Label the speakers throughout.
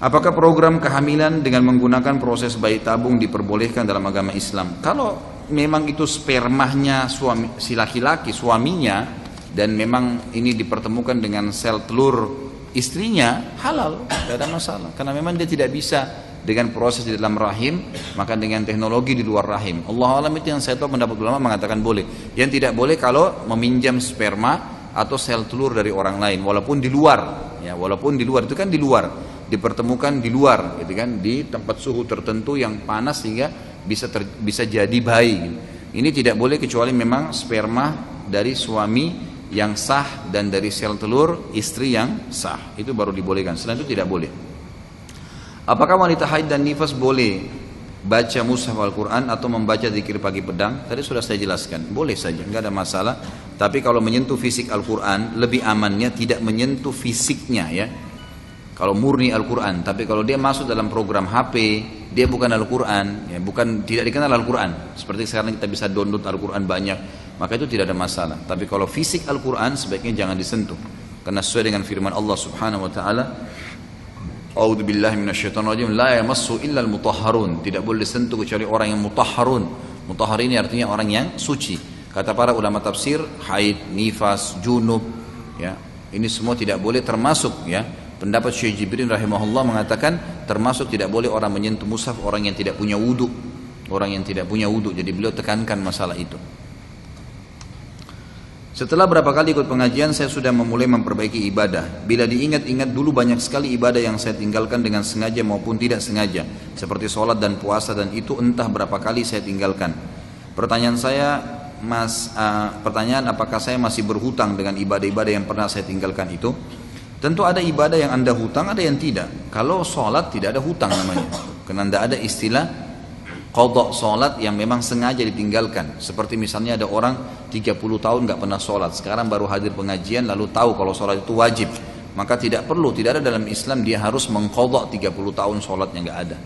Speaker 1: Apakah program kehamilan dengan menggunakan proses bayi tabung diperbolehkan dalam agama Islam? Kalau memang itu spermanya suami, si laki-laki, suaminya, dan memang ini dipertemukan dengan sel telur istrinya, halal, tidak ada masalah. Karena memang dia tidak bisa dengan proses di dalam rahim, maka dengan teknologi di luar rahim. Allah alam itu yang saya tahu pendapat ulama mengatakan boleh. Yang tidak boleh kalau meminjam sperma atau sel telur dari orang lain, walaupun di luar, ya, walaupun di luar itu kan di luar dipertemukan di luar gitu kan? Di tempat suhu tertentu yang panas sehingga bisa ter, bisa jadi bayi. Ini tidak boleh kecuali memang sperma dari suami yang sah dan dari sel telur istri yang sah. Itu baru dibolehkan. Selain itu tidak boleh. Apakah wanita haid dan nifas boleh baca mushaf Al-Quran atau membaca zikir pagi pedang? Tadi sudah saya jelaskan. Boleh saja nggak ada masalah. Tapi kalau menyentuh fisik Al-Quran lebih amannya tidak menyentuh fisiknya ya kalau murni Al-Quran. Tapi kalau dia masuk dalam program HP, dia bukan Al-Quran, ya, bukan tidak dikenal Al-Quran. Seperti sekarang kita bisa download Al-Quran banyak, maka itu tidak ada masalah. Tapi kalau fisik Al-Quran sebaiknya jangan disentuh. Karena sesuai dengan firman Allah Subhanahu Wa Taala, A'udzu billahi minasyaitonir la yamassu illa al-mutahharun. Tidak boleh disentuh kecuali orang yang mutahharun. Mutahhar ini artinya orang yang suci. Kata para ulama tafsir, haid, nifas, junub, ya. Ini semua tidak boleh termasuk ya Pendapat Syekh Jibrin rahimahullah mengatakan termasuk tidak boleh orang menyentuh mushaf orang yang tidak punya wudhu. Orang yang tidak punya wudhu. Jadi beliau tekankan masalah itu. Setelah berapa kali ikut pengajian saya sudah memulai memperbaiki ibadah. Bila diingat-ingat dulu banyak sekali ibadah yang saya tinggalkan dengan sengaja maupun tidak sengaja. Seperti sholat dan puasa dan itu entah berapa kali saya tinggalkan. Pertanyaan saya, Mas, uh, pertanyaan apakah saya masih berhutang dengan ibadah-ibadah yang pernah saya tinggalkan itu? Tentu ada ibadah yang anda hutang, ada yang tidak. Kalau sholat tidak ada hutang namanya. Karena tidak ada istilah kodok sholat yang memang sengaja ditinggalkan. Seperti misalnya ada orang 30 tahun nggak pernah sholat, sekarang baru hadir pengajian lalu tahu kalau sholat itu wajib. Maka tidak perlu, tidak ada dalam Islam dia harus mengkodok 30 tahun sholatnya nggak ada.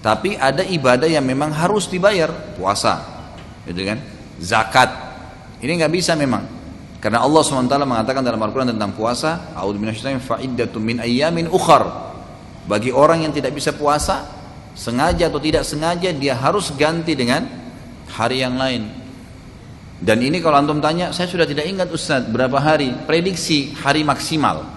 Speaker 1: Tapi ada ibadah yang memang harus dibayar, puasa, gitu kan? Zakat, ini nggak bisa memang. Karena Allah SWT mengatakan dalam Al-Quran tentang puasa, fa'iddatun min ayyamin ukhar. Bagi orang yang tidak bisa puasa, sengaja atau tidak sengaja dia harus ganti dengan hari yang lain. Dan ini kalau antum tanya, saya sudah tidak ingat Ustaz berapa hari, prediksi hari maksimal.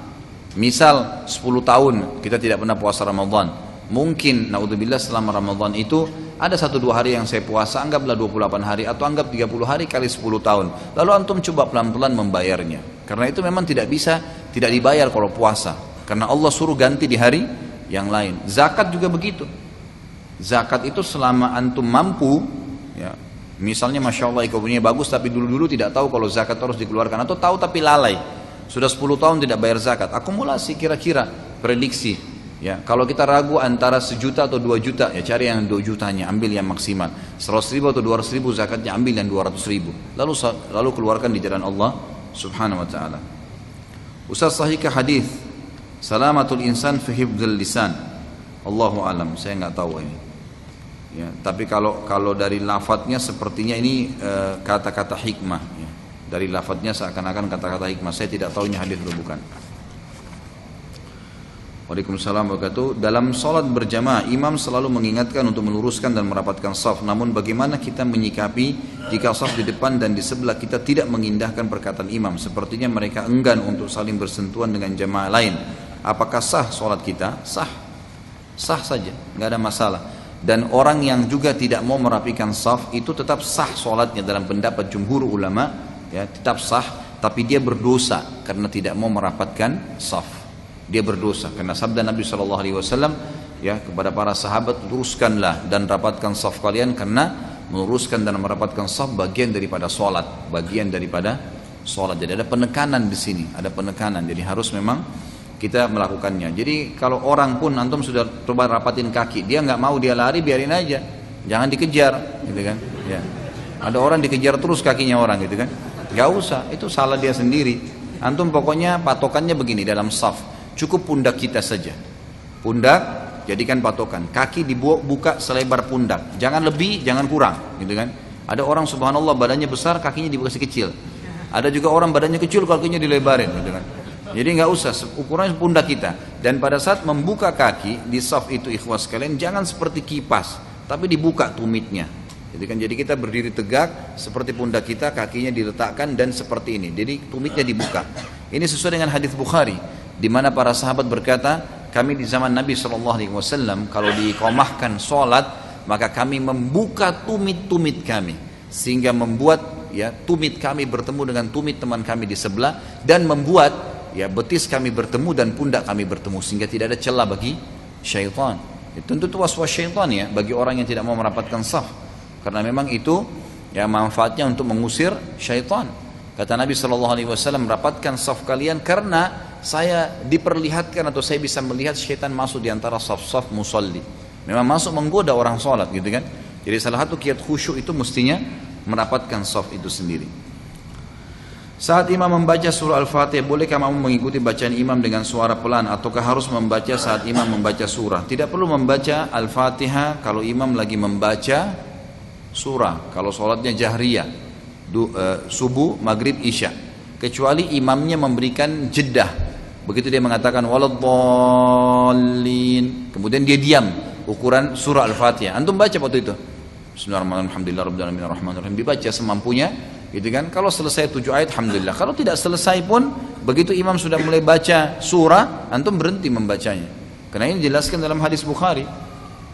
Speaker 1: Misal 10 tahun kita tidak pernah puasa Ramadan. Mungkin naudzubillah selama Ramadan itu ada satu dua hari yang saya puasa, anggaplah 28 hari atau anggap 30 hari kali 10 tahun. Lalu antum coba pelan-pelan membayarnya. Karena itu memang tidak bisa, tidak dibayar kalau puasa. Karena Allah suruh ganti di hari yang lain. Zakat juga begitu. Zakat itu selama antum mampu, ya, misalnya masya Allah ekonominya bagus tapi dulu-dulu tidak tahu kalau zakat harus dikeluarkan atau tahu tapi lalai. Sudah 10 tahun tidak bayar zakat. Akumulasi kira-kira prediksi Ya, kalau kita ragu antara sejuta atau dua juta, ya cari yang dua jutanya, ambil yang maksimal. Seratus ribu atau dua ratus ribu zakatnya ambil yang dua ratus ribu. Lalu lalu keluarkan di jalan Allah Subhanahu Wa Taala. Ustaz sahihkah hadis Salamatul insan fi hibdil lisan. Allahu alam, saya nggak tahu ini. Ya, tapi kalau kalau dari lafadznya sepertinya ini eh, kata-kata uh, hikmah. Ya. Dari lafadznya seakan-akan kata-kata hikmah. Saya tidak tahu ini hadis atau bukan. Waalaikumsalam wabarakatuh. Dalam sholat berjamaah, imam selalu mengingatkan untuk meluruskan dan merapatkan saf. Namun bagaimana kita menyikapi jika saf di depan dan di sebelah kita tidak mengindahkan perkataan imam? Sepertinya mereka enggan untuk saling bersentuhan dengan jamaah lain. Apakah sah sholat kita? Sah. Sah saja, nggak ada masalah. Dan orang yang juga tidak mau merapikan saf itu tetap sah sholatnya dalam pendapat jumhur ulama, ya tetap sah. Tapi dia berdosa karena tidak mau merapatkan saf dia berdosa. Karena sabda Nabi Shallallahu Alaihi Wasallam ya kepada para sahabat luruskanlah dan rapatkan saf kalian karena meluruskan dan merapatkan saf bagian daripada sholat bagian daripada sholat jadi ada penekanan di sini. Ada penekanan. Jadi harus memang kita melakukannya. Jadi kalau orang pun antum sudah coba rapatin kaki dia nggak mau dia lari biarin aja. Jangan dikejar gitu kan? Ya. Ada orang dikejar terus kakinya orang gitu kan? Nggak usah. Itu salah dia sendiri. Antum pokoknya patokannya begini dalam saf Cukup pundak kita saja. Pundak jadikan patokan. Kaki dibuka selebar pundak. Jangan lebih, jangan kurang, gitu kan? Ada orang subhanallah badannya besar, kakinya dibuka kecil. Ada juga orang badannya kecil, kakinya dilebarin, gitu kan? Jadi nggak usah ukurannya pundak kita. Dan pada saat membuka kaki di soft itu ikhwas kalian jangan seperti kipas, tapi dibuka tumitnya. Jadi kan jadi kita berdiri tegak seperti pundak kita kakinya diletakkan dan seperti ini. Jadi tumitnya dibuka. Ini sesuai dengan hadis Bukhari di mana para sahabat berkata, kami di zaman Nabi Wasallam kalau dikomahkan sholat maka kami membuka tumit-tumit kami sehingga membuat ya tumit kami bertemu dengan tumit teman kami di sebelah dan membuat ya betis kami bertemu dan pundak kami bertemu sehingga tidak ada celah bagi syaitan. Ya, tentu itu waswas syaitan ya bagi orang yang tidak mau merapatkan saf. Karena memang itu ya manfaatnya untuk mengusir syaitan. Kata Nabi Shallallahu Alaihi Wasallam rapatkan saf kalian karena saya diperlihatkan atau saya bisa melihat syaitan masuk di antara saf-saf musalli. Memang masuk menggoda orang sholat gitu kan. Jadi salah satu kiat khusyuk itu mestinya merapatkan saf itu sendiri. Saat imam membaca surah Al-Fatihah, bolehkah kamu mengikuti bacaan imam dengan suara pelan ataukah harus membaca saat imam membaca surah? Tidak perlu membaca Al-Fatihah kalau imam lagi membaca surah kalau sholatnya jahriyah uh, subuh maghrib isya kecuali imamnya memberikan jeda begitu dia mengatakan waladhdallin. Kemudian dia diam. Ukuran surah al-fatihah. Antum baca waktu itu? Bismillahirrahmanirrahim. Dibaca semampunya. Gitu kan? Kalau selesai tujuh ayat alhamdulillah. Kalau tidak selesai pun begitu imam sudah mulai baca surah antum berhenti membacanya. Karena ini dijelaskan dalam hadis Bukhari.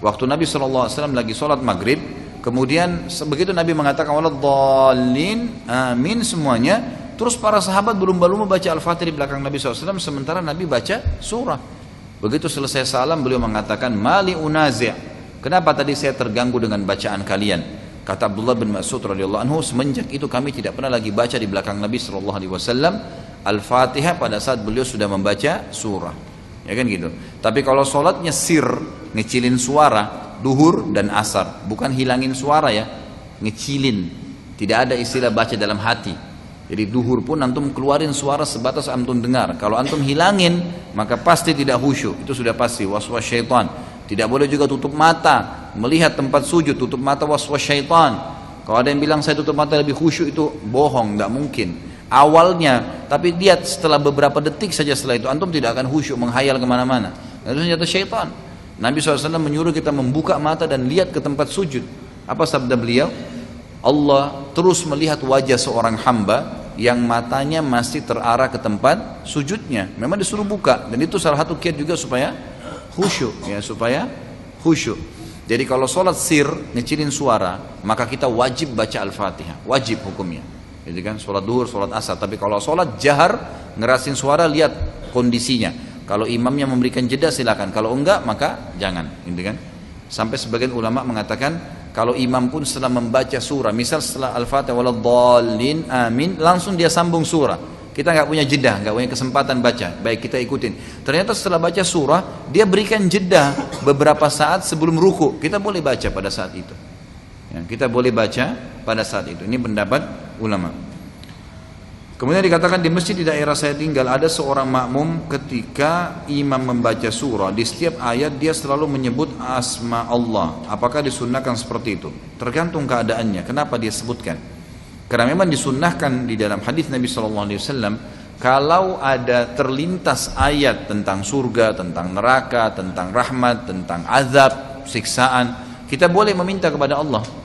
Speaker 1: Waktu Nabi SAW lagi sholat maghrib Kemudian begitu Nabi mengatakan waladhdallin. Amin semuanya, terus para sahabat berlumba-lumba baca Al-Fatihah di belakang Nabi SAW sementara Nabi baca surah. Begitu selesai salam beliau mengatakan mali unazi' Kenapa tadi saya terganggu dengan bacaan kalian? Kata Abdullah bin Mas'ud radhiyallahu anhu semenjak itu kami tidak pernah lagi baca di belakang Nabi wasallam Al-Fatihah pada saat beliau sudah membaca surah. Ya kan gitu. Tapi kalau sholatnya sir, ngecilin suara, duhur dan asar bukan hilangin suara ya ngecilin tidak ada istilah baca dalam hati jadi duhur pun antum keluarin suara sebatas antum dengar. Kalau antum hilangin maka pasti tidak khusyuk. Itu sudah pasti. Waswas syaitan. Tidak boleh juga tutup mata. Melihat tempat sujud tutup mata waswas syaitan. Kalau ada yang bilang saya tutup mata lebih khusyuk itu bohong tidak mungkin. Awalnya tapi lihat setelah beberapa detik saja setelah itu antum tidak akan khusyuk menghayal ke mana-mana. Itu senjata syaitan. Nabi SAW menyuruh kita membuka mata dan lihat ke tempat sujud. Apa sabda beliau? Allah terus melihat wajah seorang hamba yang matanya masih terarah ke tempat sujudnya. Memang disuruh buka dan itu salah satu kiat juga supaya khusyuk ya supaya khusyuk. Jadi kalau sholat sir ngecilin suara maka kita wajib baca al-fatihah wajib hukumnya. Jadi kan sholat duhur, sholat asar. Tapi kalau sholat jahar ngerasin suara lihat kondisinya. Kalau imamnya memberikan jeda silakan. Kalau enggak maka jangan, gitu kan? Sampai sebagian ulama mengatakan kalau imam pun setelah membaca surah, misal setelah Al-Fatihah waladhdallin amin, langsung dia sambung surah. Kita nggak punya jeda, nggak punya kesempatan baca. Baik kita ikutin. Ternyata setelah baca surah, dia berikan jeda beberapa saat sebelum ruku. Kita boleh baca pada saat itu. Ya, kita boleh baca pada saat itu. Ini pendapat ulama. Kemudian dikatakan di masjid di daerah saya tinggal ada seorang makmum ketika imam membaca surah di setiap ayat dia selalu menyebut asma Allah. Apakah disunnahkan seperti itu? Tergantung keadaannya. Kenapa dia sebutkan? Karena memang disunnahkan di dalam hadis Nabi Shallallahu Alaihi Wasallam kalau ada terlintas ayat tentang surga, tentang neraka, tentang rahmat, tentang azab, siksaan, kita boleh meminta kepada Allah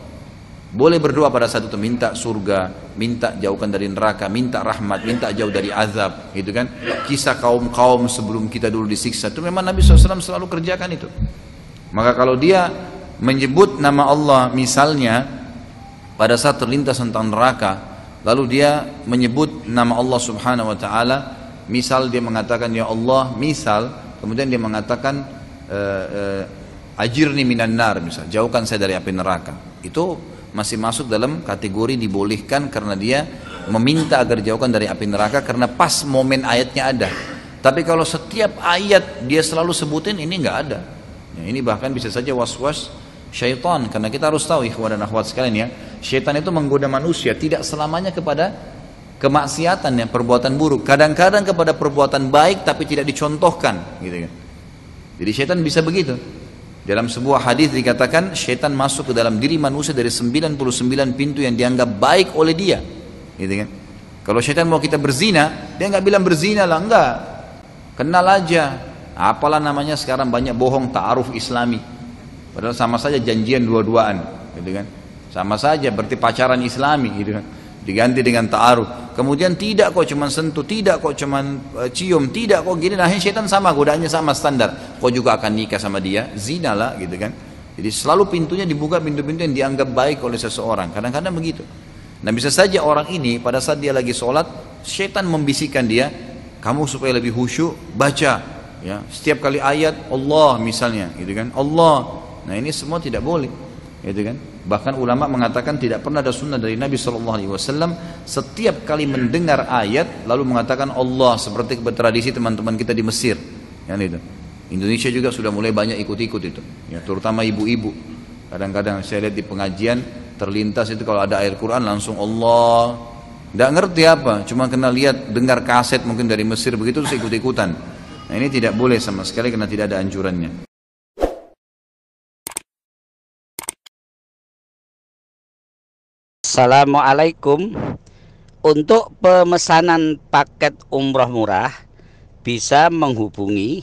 Speaker 1: boleh berdoa pada saat itu minta surga, minta jauhkan dari neraka, minta rahmat, minta jauh dari azab, gitu kan? Kisah kaum-kaum sebelum kita dulu disiksa itu memang Nabi SAW selalu kerjakan itu. Maka kalau dia menyebut nama Allah misalnya pada saat terlintas tentang neraka, lalu dia menyebut nama Allah Subhanahu wa taala, misal dia mengatakan ya Allah, misal kemudian dia mengatakan uh, uh, ajirni minan nar misal, jauhkan saya dari api neraka. Itu masih masuk dalam kategori dibolehkan karena dia meminta agar jauhkan dari api neraka karena pas momen ayatnya ada. Tapi kalau setiap ayat dia selalu sebutin ini nggak ada. Ya, ini bahkan bisa saja was-was syaitan karena kita harus tahu ikhwan dan akhwat sekalian ya, syaitan itu menggoda manusia tidak selamanya kepada kemaksiatan ya, perbuatan buruk. Kadang-kadang kepada perbuatan baik tapi tidak dicontohkan gitu kan. Jadi syaitan bisa begitu. Dalam sebuah hadis dikatakan syaitan masuk ke dalam diri manusia dari 99 pintu yang dianggap baik oleh dia. Gitu kan? Kalau syaitan mau kita berzina, dia nggak bilang berzina lah, enggak. Kenal aja. Apalah namanya sekarang banyak bohong ta'aruf islami. Padahal sama saja janjian dua-duaan, gitu kan? Sama saja berarti pacaran islami, gitu kan? Diganti dengan ta'aruf. Kemudian tidak kok cuman sentuh, tidak kok cuman uh, cium, tidak kok gini. Nah, syaitan sama, godaannya sama standar. Kok juga akan nikah sama dia, zina lah, gitu kan? Jadi selalu pintunya dibuka pintu-pintu yang dianggap baik oleh seseorang. Kadang-kadang begitu. Nah bisa saja orang ini pada saat dia lagi sholat, syaitan membisikkan dia, kamu supaya lebih khusyuk baca, ya setiap kali ayat Allah misalnya, gitu kan? Allah. Nah ini semua tidak boleh, gitu kan? Bahkan ulama mengatakan tidak pernah ada sunnah dari Nabi Shallallahu Alaihi Wasallam setiap kali mendengar ayat lalu mengatakan Allah seperti tradisi teman-teman kita di Mesir, yang itu. Indonesia juga sudah mulai banyak ikut-ikut itu, ya terutama ibu-ibu. Kadang-kadang saya lihat di pengajian terlintas itu kalau ada air Quran langsung Allah. Tidak ngerti apa cuma kena lihat dengar kaset mungkin dari Mesir begitu terus ikut-ikutan. Nah ini tidak boleh sama sekali karena tidak ada anjurannya.
Speaker 2: Assalamualaikum. Untuk pemesanan paket umroh murah bisa menghubungi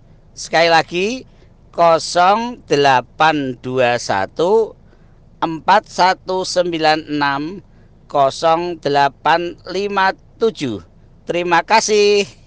Speaker 2: Sekali lagi 0821 4196 0857 Terima kasih